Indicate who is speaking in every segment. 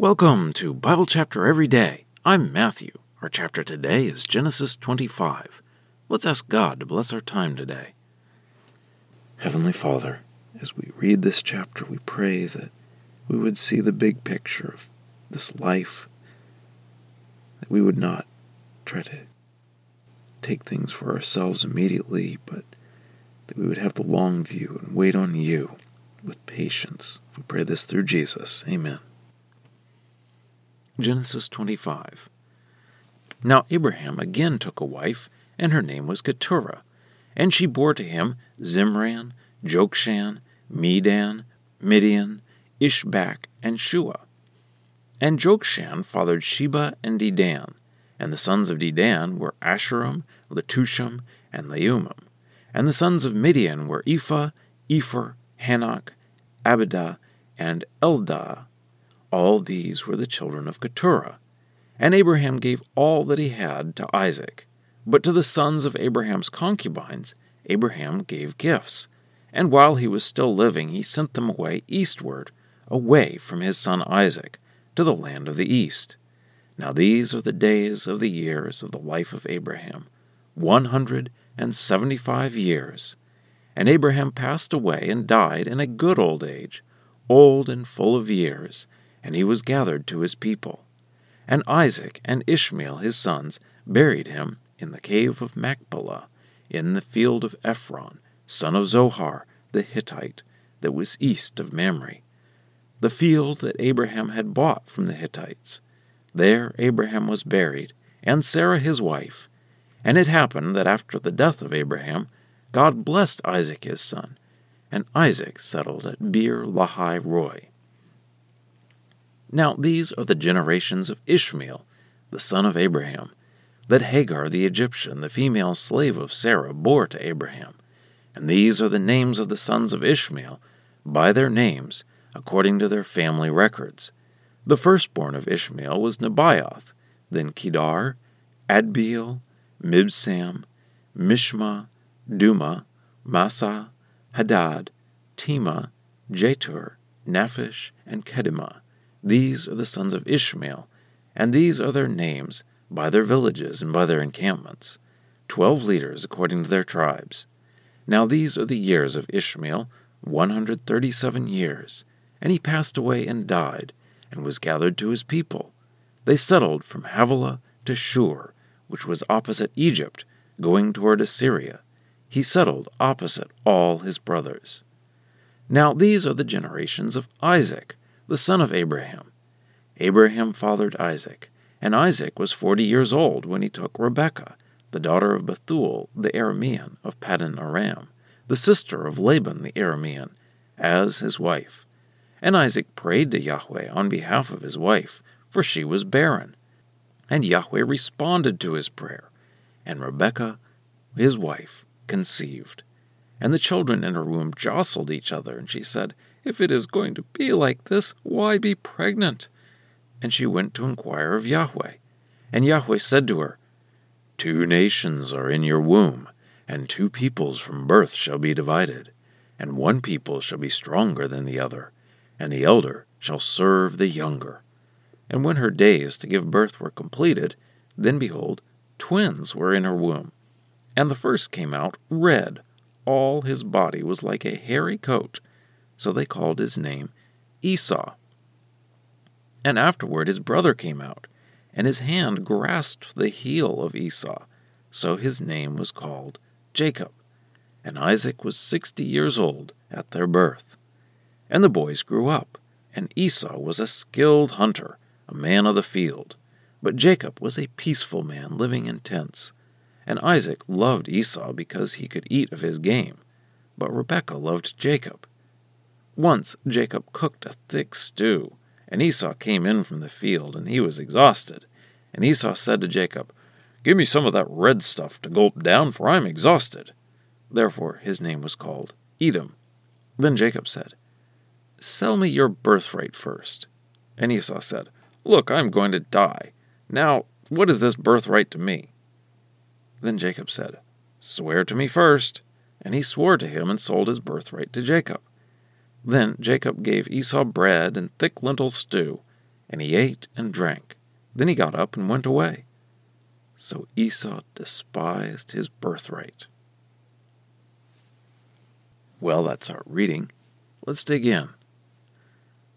Speaker 1: Welcome to Bible Chapter Every Day. I'm Matthew. Our chapter today is Genesis 25. Let's ask God to bless our time today. Heavenly Father, as we read this chapter, we pray that we would see the big picture of this life, that we would not try to take things for ourselves immediately, but that we would have the long view and wait on you with patience. We pray this through Jesus. Amen. Genesis 25. Now Abraham again took a wife, and her name was Keturah. And she bore to him Zimran, Jokshan, Medan, Midian, Ishbak, and Shua. And Jokshan fathered Sheba and Dedan, and the sons of Dedan were Asshurim, Letushim, and Leummim. And the sons of Midian were Ephah, Epher, Hanoch, Abida, and Eldaah. All these were the children of Keturah. And Abraham gave all that he had to Isaac. But to the sons of Abraham's concubines, Abraham gave gifts. And while he was still living, he sent them away eastward, away from his son Isaac, to the land of the east. Now these are the days of the years of the life of Abraham, one hundred and seventy five years. And Abraham passed away and died in a good old age, old and full of years and he was gathered to his people. And Isaac and Ishmael his sons buried him in the cave of Machpelah, in the field of Ephron, son of Zohar the Hittite, that was east of Mamre, the field that Abraham had bought from the Hittites. There Abraham was buried, and Sarah his wife. And it happened that after the death of Abraham, God blessed Isaac his son, and Isaac settled at Beer Lahai Roi. Now these are the generations of Ishmael, the son of Abraham, that Hagar the Egyptian, the female slave of Sarah, bore to Abraham. And these are the names of the sons of Ishmael, by their names, according to their family records. The firstborn of Ishmael was Nebaioth, then Kedar, Adbeel, Mibsam, Mishma, Dumah, Massa, Hadad, Tema, Jetur, Naphish, and Kedemah. These are the sons of Ishmael, and these are their names, by their villages and by their encampments, twelve leaders according to their tribes. Now these are the years of Ishmael, one hundred thirty seven years. And he passed away and died, and was gathered to his people. They settled from Havilah to Shur, which was opposite Egypt, going toward Assyria. He settled opposite all his brothers. Now these are the generations of Isaac the son of Abraham. Abraham fathered Isaac, and Isaac was forty years old when he took Rebekah, the daughter of Bethuel the Aramean of Paddan Aram, the sister of Laban the Aramean, as his wife. And Isaac prayed to Yahweh on behalf of his wife, for she was barren. And Yahweh responded to his prayer, and Rebekah, his wife, conceived. And the children in her womb jostled each other, and she said, if it is going to be like this, why be pregnant? And she went to inquire of Yahweh. And Yahweh said to her, Two nations are in your womb, and two peoples from birth shall be divided, and one people shall be stronger than the other, and the elder shall serve the younger. And when her days to give birth were completed, then behold, twins were in her womb. And the first came out red, all his body was like a hairy coat, so they called his name Esau. And afterward his brother came out, and his hand grasped the heel of Esau, so his name was called Jacob. And Isaac was sixty years old at their birth. And the boys grew up, and Esau was a skilled hunter, a man of the field, but Jacob was a peaceful man living in tents. And Isaac loved Esau because he could eat of his game, but Rebekah loved Jacob once Jacob cooked a thick stew, and Esau came in from the field, and he was exhausted. And Esau said to Jacob, Give me some of that red stuff to gulp down, for I am exhausted. Therefore his name was called Edom. Then Jacob said, Sell me your birthright first. And Esau said, Look, I am going to die. Now, what is this birthright to me? Then Jacob said, Swear to me first. And he swore to him and sold his birthright to Jacob. Then Jacob gave Esau bread and thick lentil stew, and he ate and drank. Then he got up and went away. So Esau despised his birthright. Well, that's our reading. Let's dig in.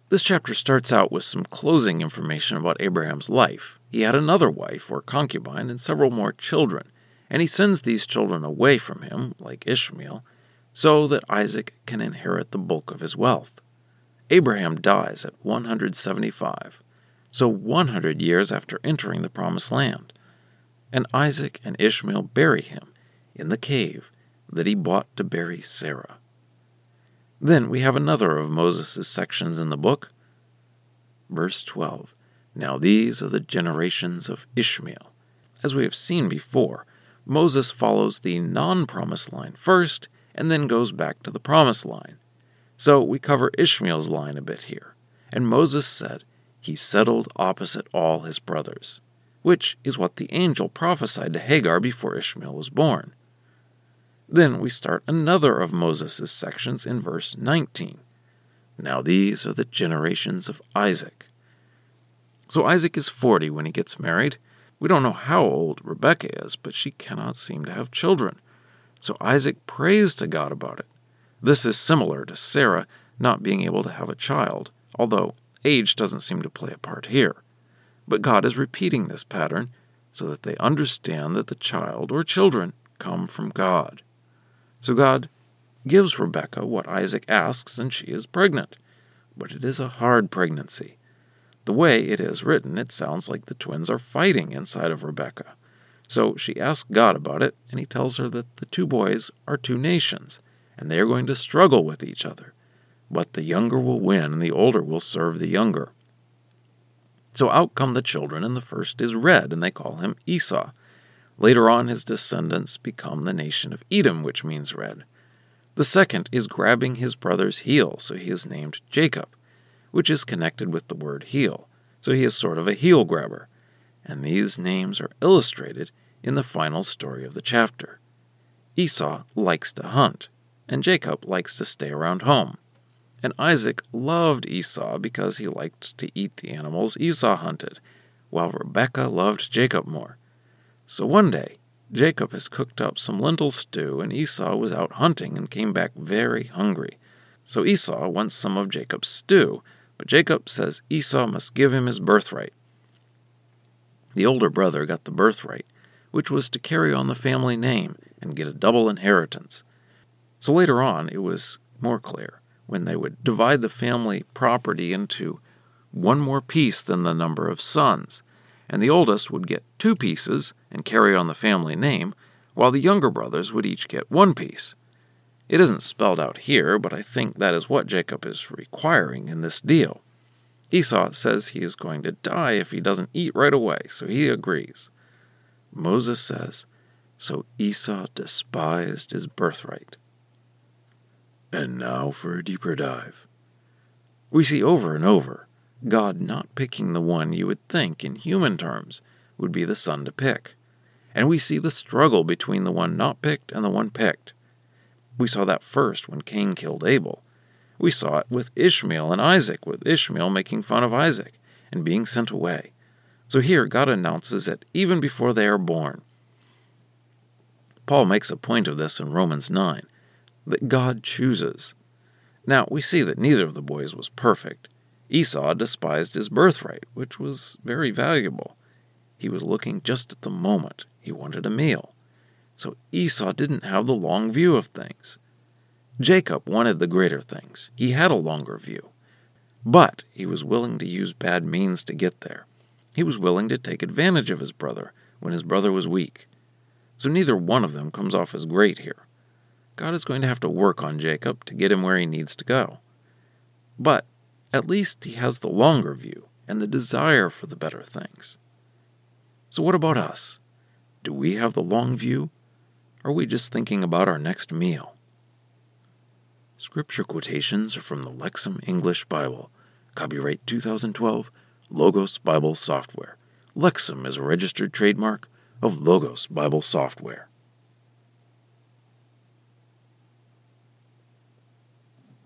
Speaker 1: This chapter starts out with some closing information about Abraham's life. He had another wife or concubine and several more children, and he sends these children away from him, like Ishmael, so that Isaac can inherit the bulk of his wealth. Abraham dies at 175, so 100 years after entering the Promised Land, and Isaac and Ishmael bury him in the cave that he bought to bury Sarah. Then we have another of Moses' sections in the book. Verse 12 Now these are the generations of Ishmael. As we have seen before, Moses follows the non promised line first and then goes back to the promise line. So we cover Ishmael's line a bit here. And Moses said, He settled opposite all his brothers, which is what the angel prophesied to Hagar before Ishmael was born. Then we start another of Moses' sections in verse 19. Now these are the generations of Isaac. So Isaac is 40 when he gets married. We don't know how old Rebekah is, but she cannot seem to have children. So Isaac prays to God about it. This is similar to Sarah not being able to have a child, although age doesn't seem to play a part here. But God is repeating this pattern so that they understand that the child or children come from God. So God gives Rebekah what Isaac asks, and she is pregnant. But it is a hard pregnancy. The way it is written, it sounds like the twins are fighting inside of Rebekah. So she asks God about it, and he tells her that the two boys are two nations, and they are going to struggle with each other. But the younger will win, and the older will serve the younger. So out come the children, and the first is red, and they call him Esau. Later on, his descendants become the nation of Edom, which means red. The second is grabbing his brother's heel, so he is named Jacob, which is connected with the word heel, so he is sort of a heel grabber. And these names are illustrated in the final story of the chapter. Esau likes to hunt, and Jacob likes to stay around home. And Isaac loved Esau because he liked to eat the animals Esau hunted, while Rebekah loved Jacob more. So one day, Jacob has cooked up some lentil stew, and Esau was out hunting and came back very hungry. So Esau wants some of Jacob's stew, but Jacob says Esau must give him his birthright. The older brother got the birthright, which was to carry on the family name and get a double inheritance. So later on, it was more clear when they would divide the family property into one more piece than the number of sons, and the oldest would get two pieces and carry on the family name, while the younger brothers would each get one piece. It isn't spelled out here, but I think that is what Jacob is requiring in this deal. Esau says he is going to die if he doesn't eat right away, so he agrees. Moses says, So Esau despised his birthright. And now for a deeper dive. We see over and over God not picking the one you would think, in human terms, would be the son to pick. And we see the struggle between the one not picked and the one picked. We saw that first when Cain killed Abel. We saw it with Ishmael and Isaac, with Ishmael making fun of Isaac and being sent away. So here God announces it even before they are born. Paul makes a point of this in Romans 9 that God chooses. Now, we see that neither of the boys was perfect. Esau despised his birthright, which was very valuable. He was looking just at the moment. He wanted a meal. So Esau didn't have the long view of things. Jacob wanted the greater things. He had a longer view. But he was willing to use bad means to get there. He was willing to take advantage of his brother when his brother was weak. So neither one of them comes off as great here. God is going to have to work on Jacob to get him where he needs to go. But at least he has the longer view and the desire for the better things. So, what about us? Do we have the long view? Or are we just thinking about our next meal? Scripture quotations are from the Lexham English Bible, copyright 2012 Logos Bible Software. Lexham is a registered trademark of Logos Bible Software.